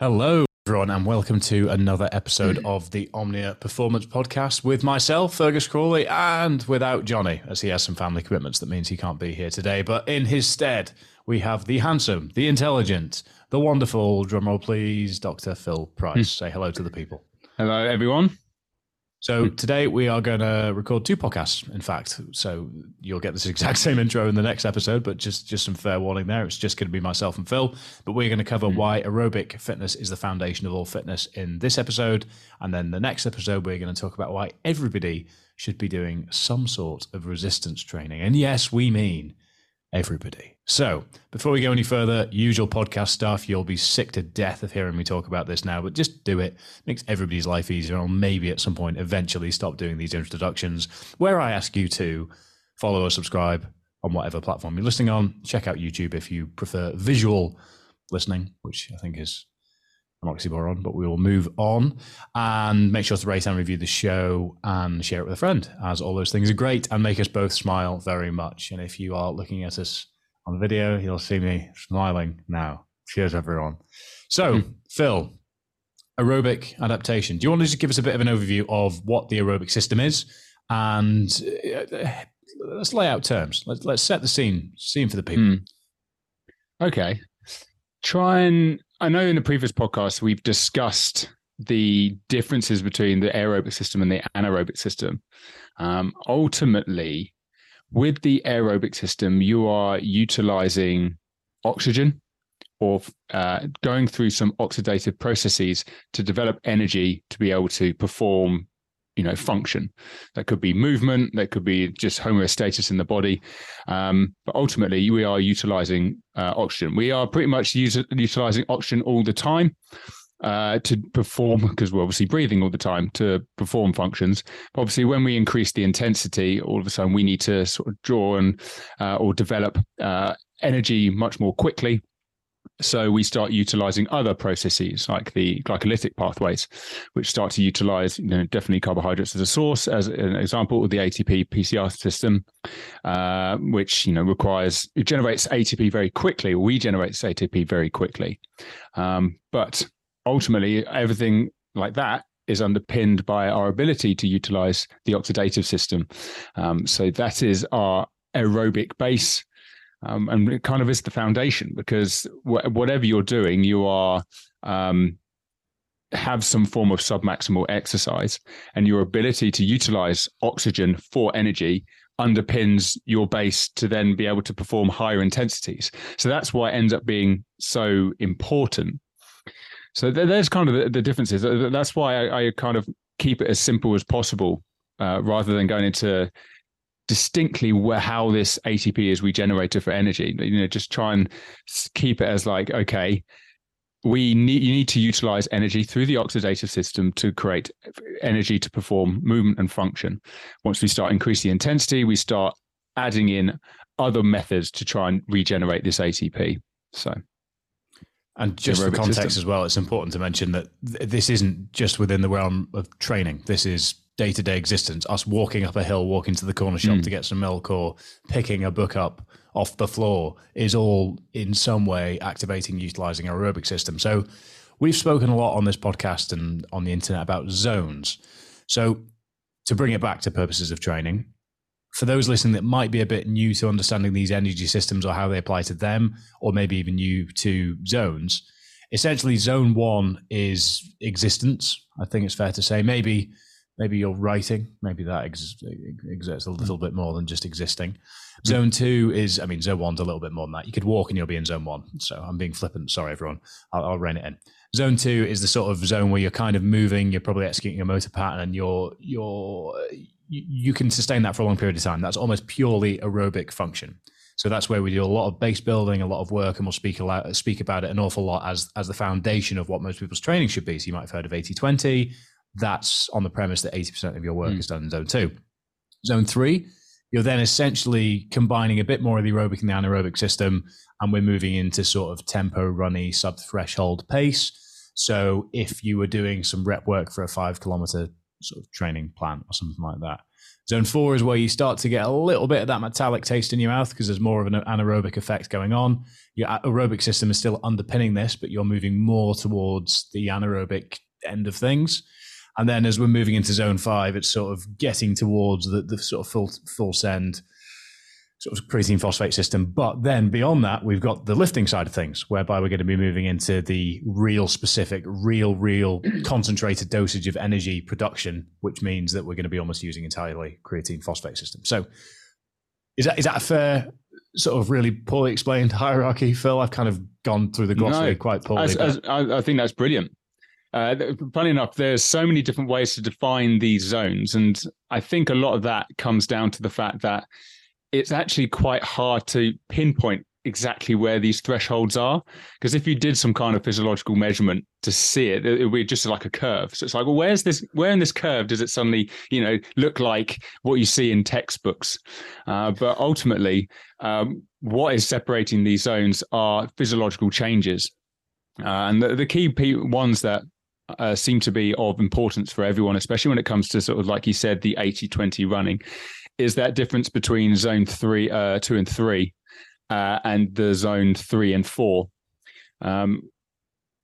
Hello, everyone, and welcome to another episode of the Omnia Performance Podcast with myself, Fergus Crawley, and without Johnny, as he has some family commitments that means he can't be here today. But in his stead, we have the handsome, the intelligent, the wonderful, drumroll please, Dr. Phil Price. Hmm. Say hello to the people. Hello, everyone. So today we are going to record two podcasts. In fact, so you'll get this exact same intro in the next episode, but just just some fair warning there. It's just going to be myself and Phil. But we're going to cover Mm. why aerobic fitness is the foundation of all fitness in this episode, and then the next episode we're going to talk about why everybody should be doing some sort of resistance training. And yes, we mean everybody. So, before we go any further, usual podcast stuff. You'll be sick to death of hearing me talk about this now, but just do it. Makes everybody's life easier. I'll maybe at some point eventually stop doing these introductions where I ask you to follow or subscribe on whatever platform you're listening on. Check out YouTube if you prefer visual listening, which I think is an oxymoron, but we will move on and make sure to rate and review the show and share it with a friend, as all those things are great and make us both smile very much. And if you are looking at us on the video, you'll see me smiling now. Cheers, everyone. So, Phil, aerobic adaptation. Do you want to just give us a bit of an overview of what the aerobic system is? And uh, let's lay out terms. Let's, let's set the scene scene for the people. Hmm. Okay. Try and I know in the previous podcast we've discussed the differences between the aerobic system and the anaerobic system. Um, ultimately, with the aerobic system, you are utilizing oxygen or uh, going through some oxidative processes to develop energy to be able to perform you know function. That could be movement that could be just homeostasis in the body um, but ultimately we are utilizing uh, oxygen. We are pretty much use, utilizing oxygen all the time uh, to perform because we're obviously breathing all the time to perform functions. But obviously when we increase the intensity all of a sudden we need to sort of draw and uh, or develop uh, energy much more quickly so we start utilizing other processes like the glycolytic pathways, which start to utilize you know, definitely carbohydrates as a source. As an example, with the ATP PCR system, uh, which you know requires it generates ATP very quickly. We generate ATP very quickly, um, but ultimately everything like that is underpinned by our ability to utilize the oxidative system. Um, so that is our aerobic base. Um, and it kind of is the foundation because wh- whatever you're doing, you are um, have some form of submaximal exercise, and your ability to utilize oxygen for energy underpins your base to then be able to perform higher intensities. So that's why it ends up being so important. So th- there's kind of the, the differences. That's why I, I, kind of keep it as simple as possible, uh, rather than going into distinctly where how this ATP is regenerated for energy. You know, just try and keep it as like, okay, we need you need to utilize energy through the oxidative system to create energy to perform movement and function. Once we start increasing the intensity, we start adding in other methods to try and regenerate this ATP. So and just for context system. as well, it's important to mention that th- this isn't just within the realm of training. This is day to day existence. Us walking up a hill, walking to the corner shop Mm. to get some milk, or picking a book up off the floor is all in some way activating, utilizing our aerobic system. So we've spoken a lot on this podcast and on the internet about zones. So to bring it back to purposes of training, for those listening that might be a bit new to understanding these energy systems or how they apply to them, or maybe even new to zones, essentially zone one is existence. I think it's fair to say. Maybe maybe you're writing, maybe that ex- exerts a hmm. little bit more than just existing. Zone two is, I mean, zone one's a little bit more than that. You could walk and you'll be in zone one. So I'm being flippant. Sorry, everyone. I'll, I'll rein it in. Zone two is the sort of zone where you're kind of moving. You're probably executing a motor pattern, and you're you're you, you can sustain that for a long period of time. That's almost purely aerobic function. So that's where we do a lot of base building, a lot of work, and we'll speak a lot, speak about it an awful lot as as the foundation of what most people's training should be. So you might have heard of 80-20. That's on the premise that 80% of your work Mm. is done in zone two. Zone three, you're then essentially combining a bit more of the aerobic and the anaerobic system, and we're moving into sort of tempo runny sub threshold pace. So if you were doing some rep work for a five kilometer sort of training plan or something like that, Zone four is where you start to get a little bit of that metallic taste in your mouth because there's more of an anaerobic effect going on. Your aerobic system is still underpinning this, but you're moving more towards the anaerobic end of things. And then as we're moving into zone five, it's sort of getting towards the, the sort of full full send sort of creatine phosphate system. But then beyond that, we've got the lifting side of things, whereby we're going to be moving into the real specific, real, real concentrated dosage of energy production, which means that we're going to be almost using entirely creatine phosphate system. So is that is that a fair sort of really poorly explained hierarchy, Phil? I've kind of gone through the glossary no, quite poorly. As, as, I think that's brilliant. Uh, funny enough, there's so many different ways to define these zones, and I think a lot of that comes down to the fact that it's actually quite hard to pinpoint exactly where these thresholds are because if you did some kind of physiological measurement to see it it would be just like a curve. So it's like well where's this where in this curve does it suddenly you know look like what you see in textbooks? Uh, but ultimately um, what is separating these zones are physiological changes. Uh, and the, the key ones that uh, seem to be of importance for everyone, especially when it comes to sort of like you said, the 80 20 running, is that difference between zone three, uh, two and three, uh, and the zone three and four. Um,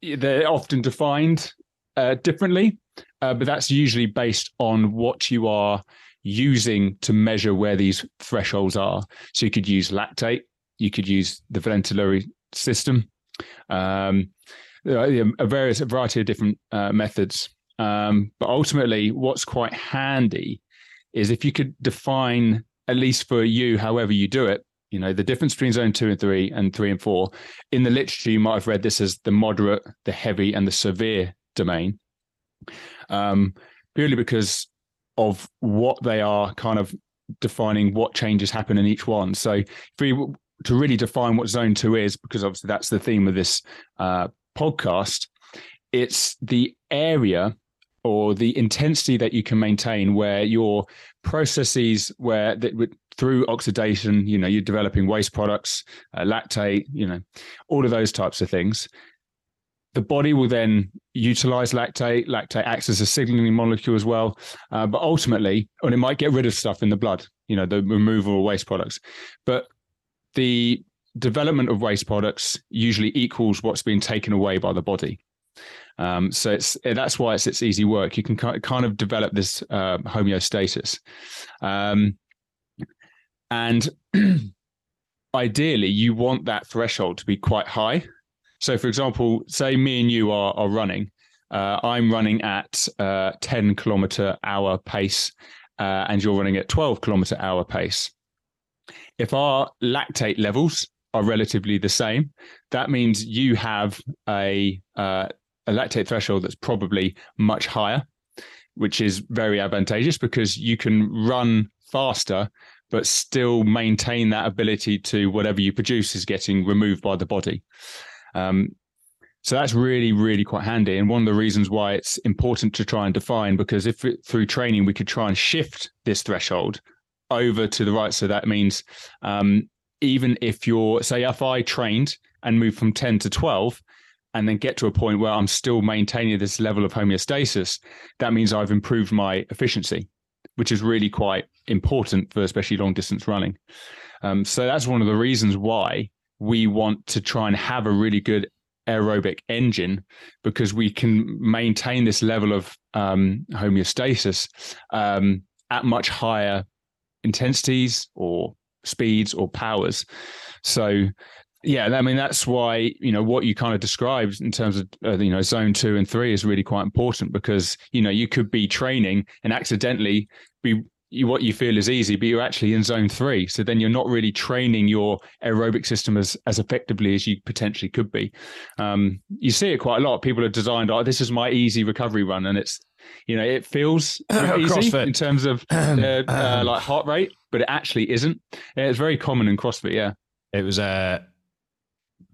they're often defined uh, differently, uh, but that's usually based on what you are using to measure where these thresholds are. So you could use lactate, you could use the ventilatory system, um, a various a variety of different uh, methods. Um, but ultimately, what's quite handy is if you could define at least for you, however you do it, you know, the difference between zone two and three and three and four. In the literature, you might have read this as the moderate, the heavy, and the severe domain. Um, purely because of what they are kind of defining what changes happen in each one. So if we to really define what zone two is, because obviously that's the theme of this uh, podcast, it's the area or the intensity that you can maintain where your processes where that through oxidation you know you're developing waste products uh, lactate you know all of those types of things. The body will then utilize lactate. Lactate acts as a signaling molecule as well. Uh, but ultimately and it might get rid of stuff in the blood you know the removal of waste products. But the development of waste products usually equals what's been taken away by the body um, so it's that's why it's it's easy work. You can kind of develop this uh, homeostasis, um, and ideally, you want that threshold to be quite high. So, for example, say me and you are are running. Uh, I'm running at uh, 10 kilometer hour pace, uh, and you're running at 12 kilometer hour pace. If our lactate levels are relatively the same, that means you have a uh, a lactate threshold that's probably much higher, which is very advantageous because you can run faster, but still maintain that ability to whatever you produce is getting removed by the body. Um, so that's really, really quite handy. And one of the reasons why it's important to try and define, because if it, through training we could try and shift this threshold over to the right, so that means um, even if you're, say, if I trained and moved from 10 to 12, and then get to a point where I'm still maintaining this level of homeostasis, that means I've improved my efficiency, which is really quite important for especially long distance running. Um, so that's one of the reasons why we want to try and have a really good aerobic engine because we can maintain this level of um, homeostasis um, at much higher intensities or speeds or powers. So yeah, I mean that's why you know what you kind of described in terms of uh, you know zone two and three is really quite important because you know you could be training and accidentally be you, what you feel is easy, but you're actually in zone three. So then you're not really training your aerobic system as as effectively as you potentially could be. Um, you see it quite a lot. People are designed, oh, this is my easy recovery run, and it's you know it feels easy in terms of uh, uh, like heart rate, but it actually isn't. It's very common in CrossFit. Yeah, it was a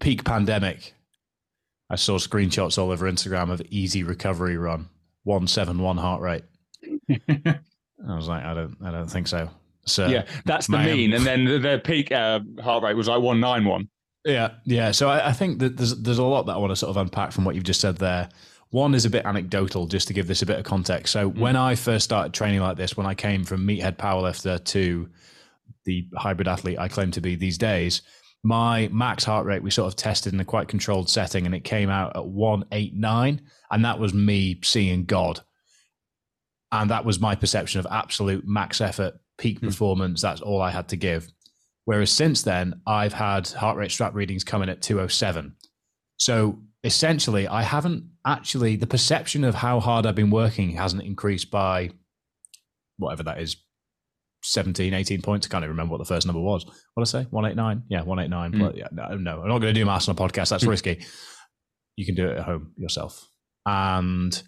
peak pandemic, I saw screenshots all over Instagram of easy recovery run, one seven one heart rate. I was like, I don't, I don't think so. So yeah, that's the mean, and then the, the peak uh, heart rate was like one nine one. Yeah, yeah. So I, I, think that there's there's a lot that I want to sort of unpack from what you've just said there. One is a bit anecdotal, just to give this a bit of context. So mm. when I first started training like this, when I came from meathead powerlifter to the hybrid athlete I claim to be these days, my max heart rate we sort of tested in a quite controlled setting, and it came out at one eight nine, and that was me seeing God, and that was my perception of absolute max effort, peak mm. performance. That's all I had to give. Whereas since then, I've had heart rate strap readings coming at 207. So essentially, I haven't actually, the perception of how hard I've been working hasn't increased by whatever that is 17, 18 points. I can't even remember what the first number was. What did I say? 189? Yeah, 189. Mm. But yeah, no, no, I'm not going to do maths on a podcast. That's mm. risky. You can do it at home yourself. And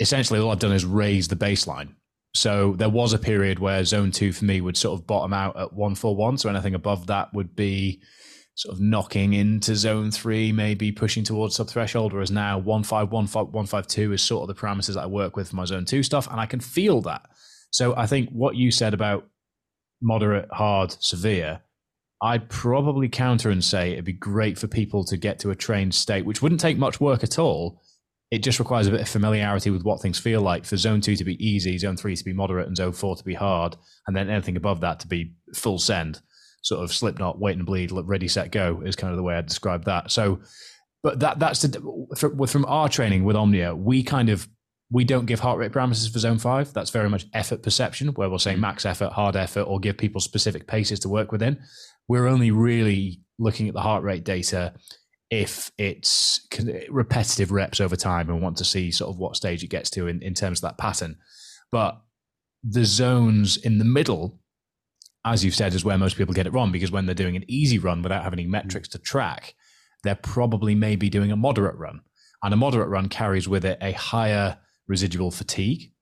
essentially, all I've done is raise the baseline. So there was a period where zone two for me would sort of bottom out at 141. So anything above that would be sort of knocking into zone three, maybe pushing towards sub threshold. Whereas now 15152 is sort of the parameters that I work with for my zone two stuff. And I can feel that. So I think what you said about moderate, hard, severe, I'd probably counter and say it'd be great for people to get to a trained state, which wouldn't take much work at all it just requires a bit of familiarity with what things feel like for zone two to be easy, zone three to be moderate, and zone four to be hard, and then anything above that to be full send, sort of slipknot, wait and bleed, ready, set, go is kind of the way I describe that. So, but that that's the, from our training with Omnia, we kind of we don't give heart rate parameters for zone five. That's very much effort perception, where we'll say mm. max effort, hard effort, or give people specific paces to work within. We're only really looking at the heart rate data if it's repetitive reps over time and want to see sort of what stage it gets to in, in terms of that pattern. But the zones in the middle, as you've said, is where most people get it wrong because when they're doing an easy run without having any mm-hmm. metrics to track, they're probably maybe doing a moderate run. And a moderate run carries with it a higher residual fatigue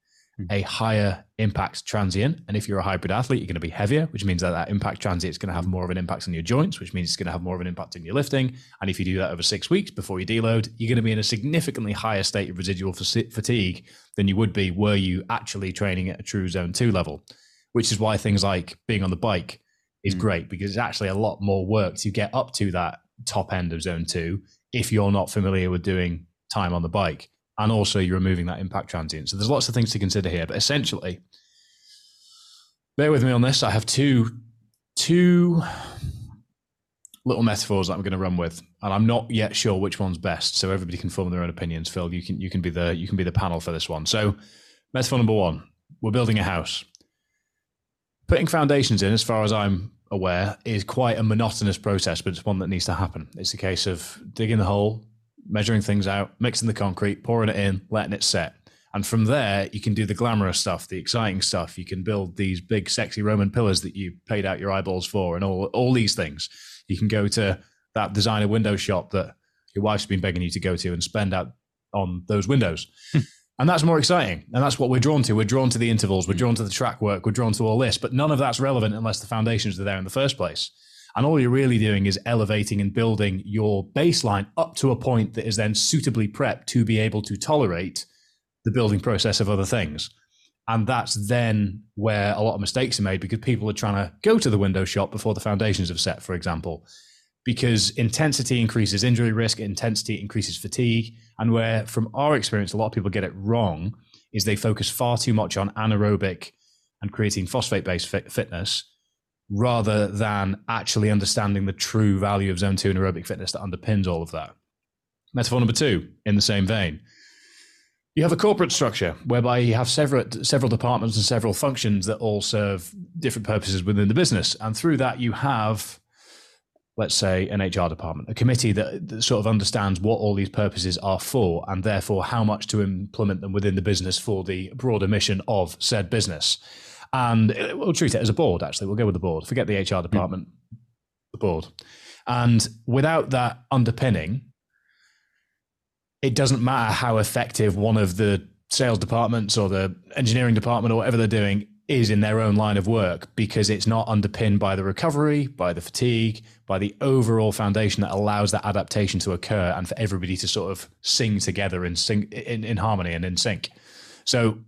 a higher impact transient. And if you're a hybrid athlete, you're going to be heavier, which means that that impact transient is going to have more of an impact on your joints, which means it's going to have more of an impact on your lifting. And if you do that over six weeks before you deload, you're going to be in a significantly higher state of residual fatigue than you would be were you actually training at a true zone two level, which is why things like being on the bike is mm. great because it's actually a lot more work to get up to that top end of zone two if you're not familiar with doing time on the bike and also you're removing that impact transient. So there's lots of things to consider here, but essentially, bear with me on this. I have two two little metaphors that I'm going to run with, and I'm not yet sure which one's best. So everybody can form their own opinions. Phil, you can you can be the you can be the panel for this one. So metaphor number one: we're building a house. Putting foundations in, as far as I'm aware, is quite a monotonous process, but it's one that needs to happen. It's a case of digging the hole, measuring things out, mixing the concrete, pouring it in, letting it set. And from there, you can do the glamorous stuff, the exciting stuff. You can build these big, sexy Roman pillars that you paid out your eyeballs for, and all all these things. You can go to that designer window shop that your wife's been begging you to go to and spend out on those windows. Hmm. and that's more exciting. And that's what we're drawn to. We're drawn to the intervals. We're drawn to the track work. We're drawn to all this. But none of that's relevant unless the foundations are there in the first place. And all you're really doing is elevating and building your baseline up to a point that is then suitably prepped to be able to tolerate the building process of other things. And that's then where a lot of mistakes are made because people are trying to go to the window shop before the foundations have set, for example. Because intensity increases injury risk, intensity increases fatigue. And where, from our experience, a lot of people get it wrong is they focus far too much on anaerobic and creatine phosphate based fitness rather than actually understanding the true value of zone two and aerobic fitness that underpins all of that. Metaphor number two, in the same vein. You have a corporate structure whereby you have several several departments and several functions that all serve different purposes within the business, and through that you have, let's say, an HR department, a committee that, that sort of understands what all these purposes are for, and therefore how much to implement them within the business for the broader mission of said business and we'll treat it as a board. Actually, we'll go with the board. Forget the HR department, mm. the board. And without that underpinning, it doesn't matter how effective one of the sales departments or the engineering department or whatever they're doing is in their own line of work because it's not underpinned by the recovery, by the fatigue, by the overall foundation that allows that adaptation to occur and for everybody to sort of sing together in sync, in, in harmony and in sync. So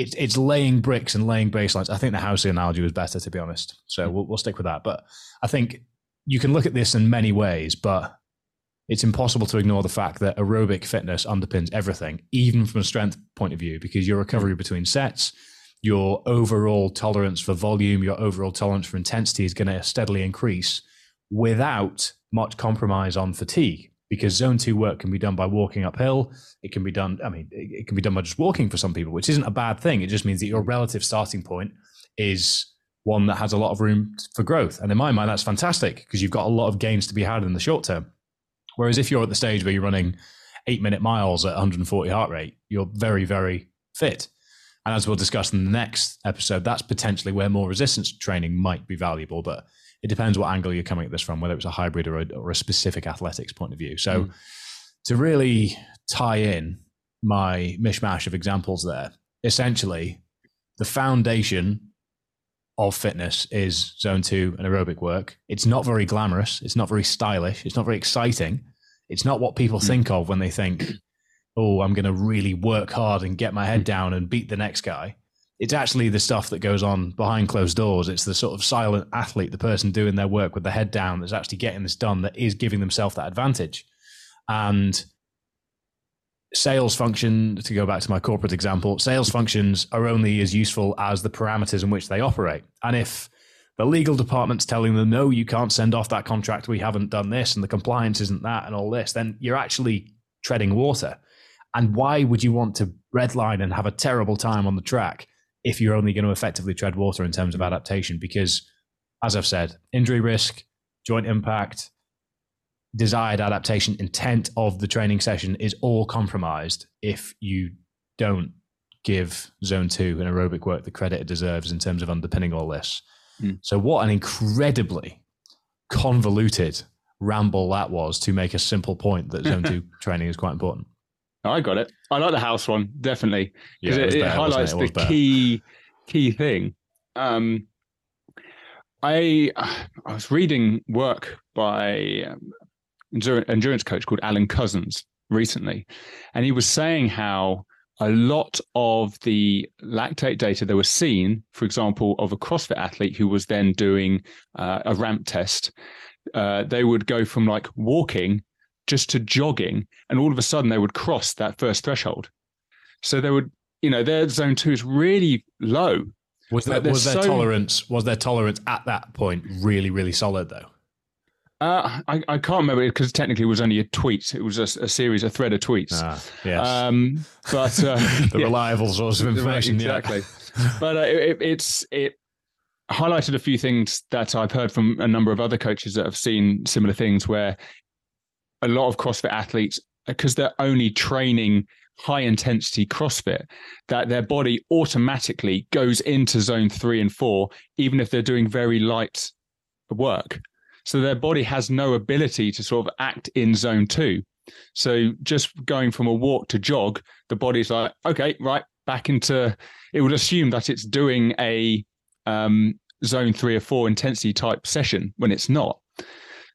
it's it's laying bricks and laying baselines. I think the housing analogy was better, to be honest. So hmm. we'll, we'll stick with that. But I think you can look at this in many ways. But it's impossible to ignore the fact that aerobic fitness underpins everything, even from a strength point of view, because your recovery between sets, your overall tolerance for volume, your overall tolerance for intensity is going to steadily increase without much compromise on fatigue. Because zone two work can be done by walking uphill. It can be done, I mean, it can be done by just walking for some people, which isn't a bad thing. It just means that your relative starting point is one that has a lot of room for growth. And in my mind, that's fantastic because you've got a lot of gains to be had in the short term. Whereas if you're at the stage where you're running eight minute miles at 140 heart rate, you're very, very fit. And as we'll discuss in the next episode, that's potentially where more resistance training might be valuable. But it depends what angle you're coming at this from, whether it's a hybrid or a, or a specific athletics point of view. So mm. to really tie in my mishmash of examples there, essentially the foundation of fitness is zone two and aerobic work. It's not very glamorous. It's not very stylish. It's not very exciting. It's not what people mm. think of when they think, oh, I'm going to really work hard and get my head hmm. down and beat the next guy. It's actually the stuff that goes on behind closed doors. It's the sort of silent athlete, the person doing their work with the head down that's actually getting this done that is giving themselves that advantage. And sales function, to go back to my corporate example, sales functions are only as useful as the parameters in which they operate. And if the legal department's telling them, no, you can't send off that contract, we haven't done this, and the compliance isn't that, and all this, then you're actually treading water. And why would you want to redline and have a terrible time on the track if you're only going to effectively tread water in terms of adaptation? Because, as I've said, injury risk, joint impact, desired adaptation intent of the training session is all compromised if you don't give zone two and aerobic work the credit it deserves in terms of underpinning all this. Mm. So, what an incredibly convoluted ramble that was to make a simple point that zone two training is quite important. I got it. I like the house one definitely because yeah, it, it, it, highlights it? the key key thing. Um, I I was reading work by um, endurance coach called Alan Couzens recently, and he was saying how a lot of the lactate data that was seen, for example, of a CrossFit athlete who was then doing uh, a ramp test, uh, they would go from like walking just to jogging, and all of a sudden they would cross that first threshold. So they would, you know, their zone two is really low. Was, that, was their so, tolerance was their tolerance at that point really really solid though? Uh, I, I can't remember because technically it was only a tweet. It was a, a series, a thread of tweets. Ah, yes. Um, but uh, the yeah. reliable source of information. exactly. Yeah. but uh, it, it's it highlighted a few things that I've heard from a number of other coaches that have seen similar things, where a lot of CrossFit athletes, because they're only training high intensity CrossFit, that their body automatically goes into zone three and four, even if they're doing very light work. So their body has no ability to sort of act in zone two. So just going from a walk to jog, the body's like, okay, right, back into. It would assume that it's doing a um, zone three or four intensity type session when it's not.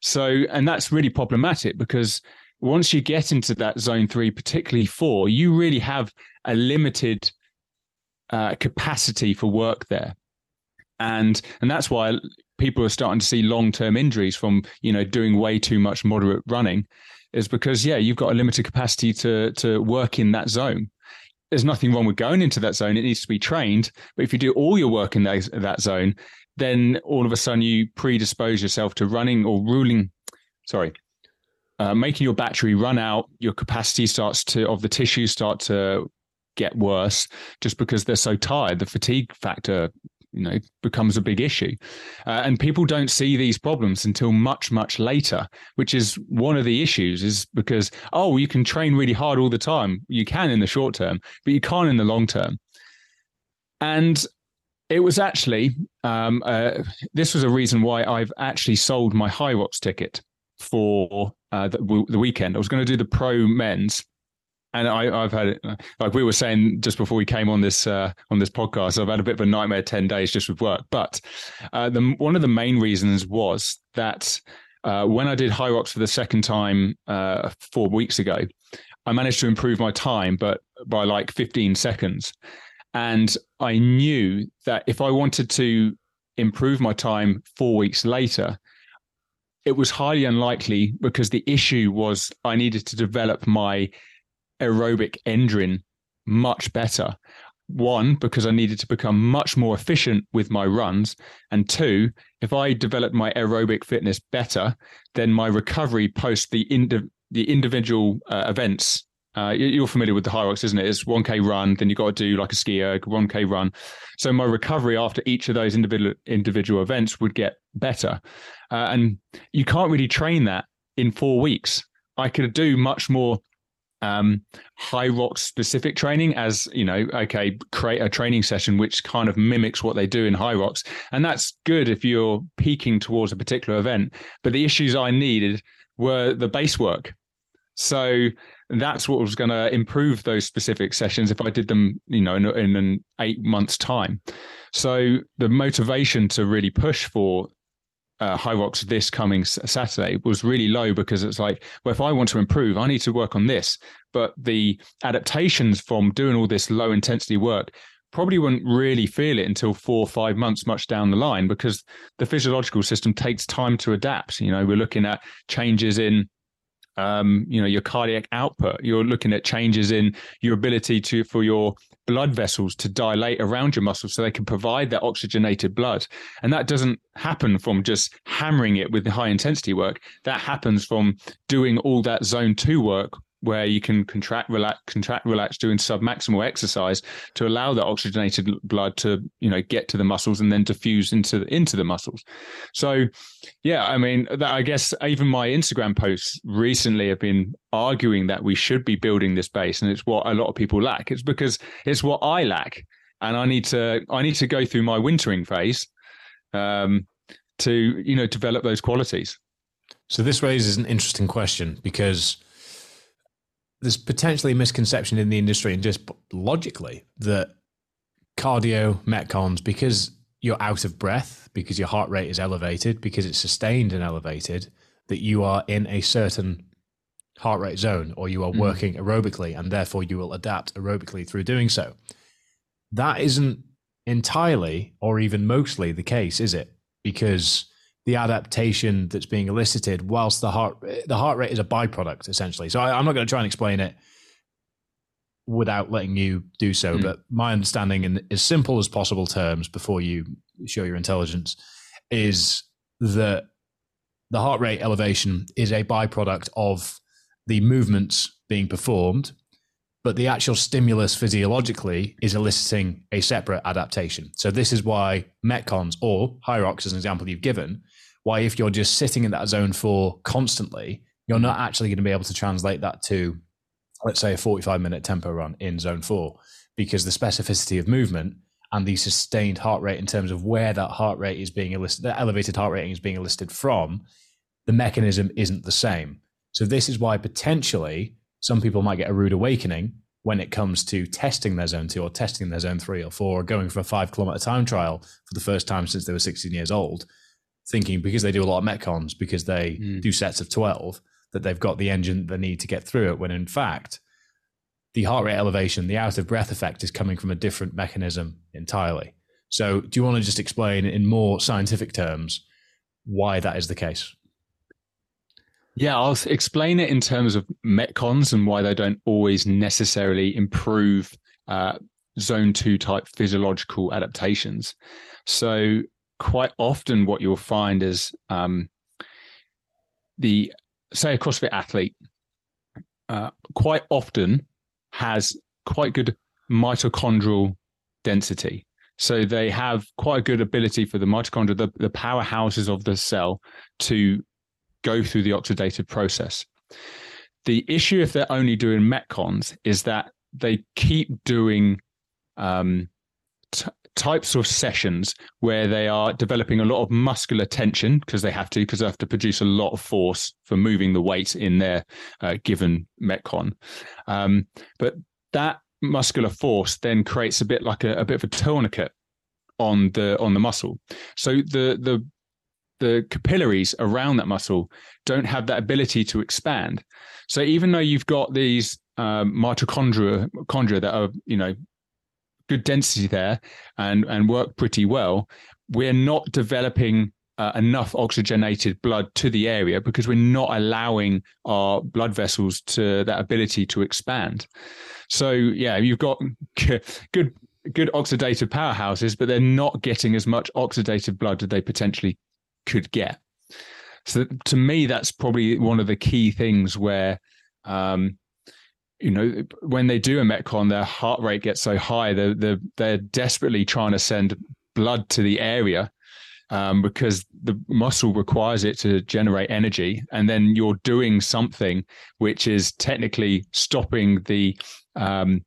So, and that's really problematic because once you get into that zone three, particularly four, you really have a limited uh, capacity for work there and and that's why people are starting to see long term injuries from you know doing way too much moderate running, is because yeah you've got a limited capacity to to work in that zone. There's nothing wrong with going into that zone; it needs to be trained. But if you do all your work in that, that zone, then all of a sudden you predispose yourself to running or ruling. Sorry, uh, making your battery run out, your capacity starts to of the tissue start to get worse just because they're so tired. The fatigue factor you know becomes a big issue uh, and people don't see these problems until much much later which is one of the issues is because oh you can train really hard all the time you can in the short term but you can't in the long term and it was actually um, uh, this was a reason why i've actually sold my Hyrox ticket for uh, the, the weekend i was going to do the pro men's and I, have had it like we were saying just before we came on this uh, on this podcast. I've had a bit of a nightmare ten days just with work. But uh, the, one of the main reasons was that uh, when I did Hyrox for the second time uh, four weeks ago, I managed to improve my time, but by like fifteen seconds. And I knew that if I wanted to improve my time four weeks later, it was highly unlikely because the issue was I needed to develop my aerobic engine much better. One, because I needed to become much more efficient with my runs. And two, if I developed my aerobic fitness better, then my recovery post the, indi- the individual uh, events uh, you're familiar with the Hyrox, isn't it? It's 1K run, then you've got to do like a ski erg, 1K run. So my recovery after each of those individual individual events would get better. Uh, and you can't really train that in four weeks. I could do much more um, rock specific training as, you know, okay, create a training session which kind of mimics what they do in Hyrox And that's good if you're peaking towards a particular event. But the issues I needed were the base work. So that's what was going to improve those specific sessions if I did them, you know, in, in an eight months time. So the motivation to really push for uh, Hyrox this coming Saturday was really low because it's like, well, if I want to improve, I need to work on this. But the adaptations from doing all this low intensity work probably wouldn't really feel it until four or five months much down the line because the physiological system takes time to adapt. You know, we're looking at changes in um, you know your cardiac output you're looking at changes in your ability to for your blood vessels to dilate around your muscles so they can provide that oxygenated blood. And that doesn't happen from just hammering it with the high intensity work. That happens from doing all that zone 2 work where you can contract, relax, contract, relax, doing submaximal exercise to allow the oxygenated blood to, you know, get to the muscles and then diffuse into into the muscles. So, yeah, I mean, that, I guess even my Instagram posts recently have been arguing that we should be building this base, and it's what a lot of people lack. It's because it's what I lack, and I need to I need to go through my wintering phase um, to you know develop those qualities. So this raises an interesting question because there's potentially a misconception in the industry and just logically that cardio metcons because you're out of breath because your heart rate is elevated because it's sustained and elevated that you are in a certain heart rate zone or you are mm. working aerobically and therefore you will adapt aerobically through doing so that isn't entirely or even mostly the case is it because the adaptation that's being elicited whilst the heart the heart rate is a byproduct essentially so I, am not going to try and explain it without letting you do so mm. but my understanding in as simple as possible terms before you show your intelligence is that the heart rate elevation is a byproduct of the movements being performed but the actual stimulus physiologically is eliciting a separate adaptation. So this is why Metcons or Hyrox, as an example you've given, why if you're just sitting in that zone four constantly, you're not actually going to be able to translate that to, let's say, a 45 minute tempo run in zone four, because the specificity of movement and the sustained heart rate in terms of where that heart rate is being elicited, the elevated heart rating is being elicited from, the mechanism isn't the same. So this is why potentially some people might get a rude awakening when it comes to testing their zone two or testing their zone three or four or going for a five kilometer time trial for the first time since they were 16 years old thinking because they do a lot of metcons because they mm. do sets of 12 that they've got the engine they need to get through it when in fact the heart rate elevation the out of breath effect is coming from a different mechanism entirely. So do you want to just explain in more scientific terms why that is the case? Yeah i'll explain it in terms of metcons and why they don't always necessarily improve uh, zone 2 type physiological adaptations. So quite often what you'll find is um, the say a CrossFit athlete uh, quite often has quite good mitochondrial density. So they have quite a good ability for the mitochondria, the, the powerhouses of the cell, to go through the oxidative process. The issue if they're only doing metcons is that they keep doing um, types of sessions where they are developing a lot of muscular tension because they have to because they have to produce a lot of force for moving the weight in their uh, given metcon. Um, but that muscular force then creates a bit like a, a bit of a tourniquet on the on the muscle. So the the the capillaries around that muscle don't have that ability to expand. So even though you've got these um, mitochondria, mitochondria that are you know good density there and and work pretty well we're not developing uh, enough oxygenated blood to the area because we're not allowing our blood vessels to that ability to expand. So yeah, you've got good good oxidative powerhouses, but they're not getting as much oxidative blood as they potentially could get. So to me, that's probably one of the key things where, um, you know, when they do a metcon, their heart rate gets so high, they're, they're, they're desperately trying to send blood to the area um, because the muscle requires it to generate energy. And then you're doing something which is technically stopping the um,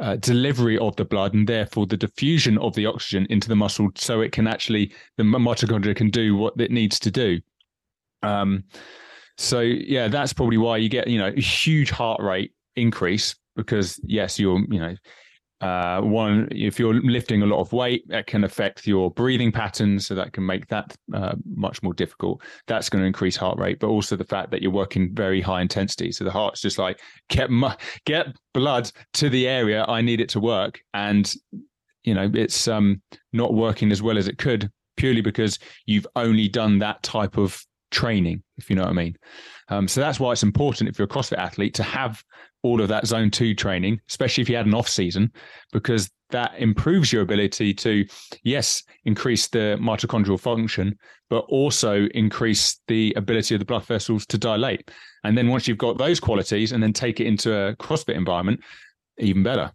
uh, delivery of the blood and therefore the diffusion of the oxygen into the muscle so it can actually, the mitochondria can do what it needs to do. Um, so yeah, that's probably why you get, you know, a huge heart rate increase because yes, you're, you know, uh, one, if you're lifting a lot of weight, that can affect your breathing patterns, so that can make that uh, much more difficult. That's going to increase heart rate, but also the fact that you're working very high intensity. So the heart's just like get get blood to the area I need it to work, and you know it's um, not working as well as it could purely because you've only done that type of training, if you know what I mean. Um, so that's why it's important if you're a CrossFit athlete to have all of that zone two training, especially if you had an off season, because that improves your ability to, yes, increase the mitochondrial function, but also increase the ability of the blood vessels to dilate. And then once you've got those qualities and then take it into a CrossFit environment, even better.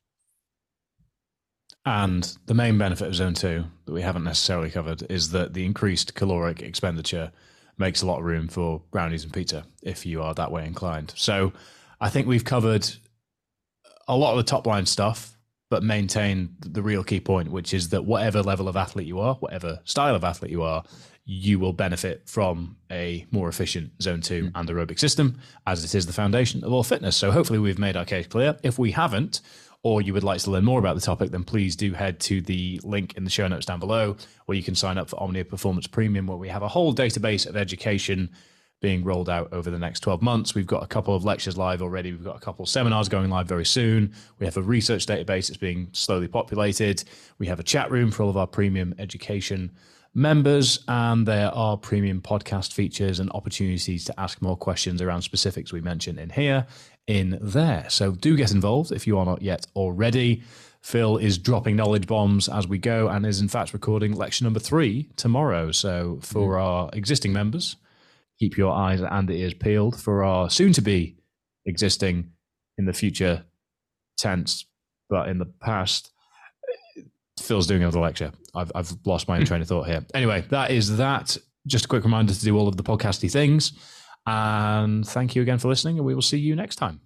And the main benefit of zone two that we haven't necessarily covered is that the increased caloric expenditure makes a lot of room for brownies and pizza if you are that way inclined. So I think we've covered a lot of the top line stuff, but maintain the real key point, which is that whatever level of athlete you are, whatever style of athlete you are, you will benefit from a more efficient zone two mm. and aerobic system, as it is the foundation of all fitness. So hopefully we've made our case clear. If we haven't, or you would like to learn more about the topic, then please do head to the link in the show notes down below, where you can sign up for Omnia Performance Premium, where we have a whole database of education being rolled out over the next 12 months. We've got a couple of lectures live already. We've got a couple of seminars going live very soon. We have a research database that's being slowly populated. We have a chat room for all of our premium education members, and there are premium podcast features and opportunities to ask more questions around specifics we mentioned in here in there. So do get involved if you are not yet already. Phil is dropping knowledge bombs as we go and is in fact recording lecture number three tomorrow. So for mm. our existing members, keep your eyes and ears peeled. For our soon to be existing in the future tense, but in the past, Phil's doing another lecture. I've, I've lost my train of thought here. Anyway, that is that. Just a quick reminder to do all of the podcasty things. And thank you again for listening, and we will see you next time.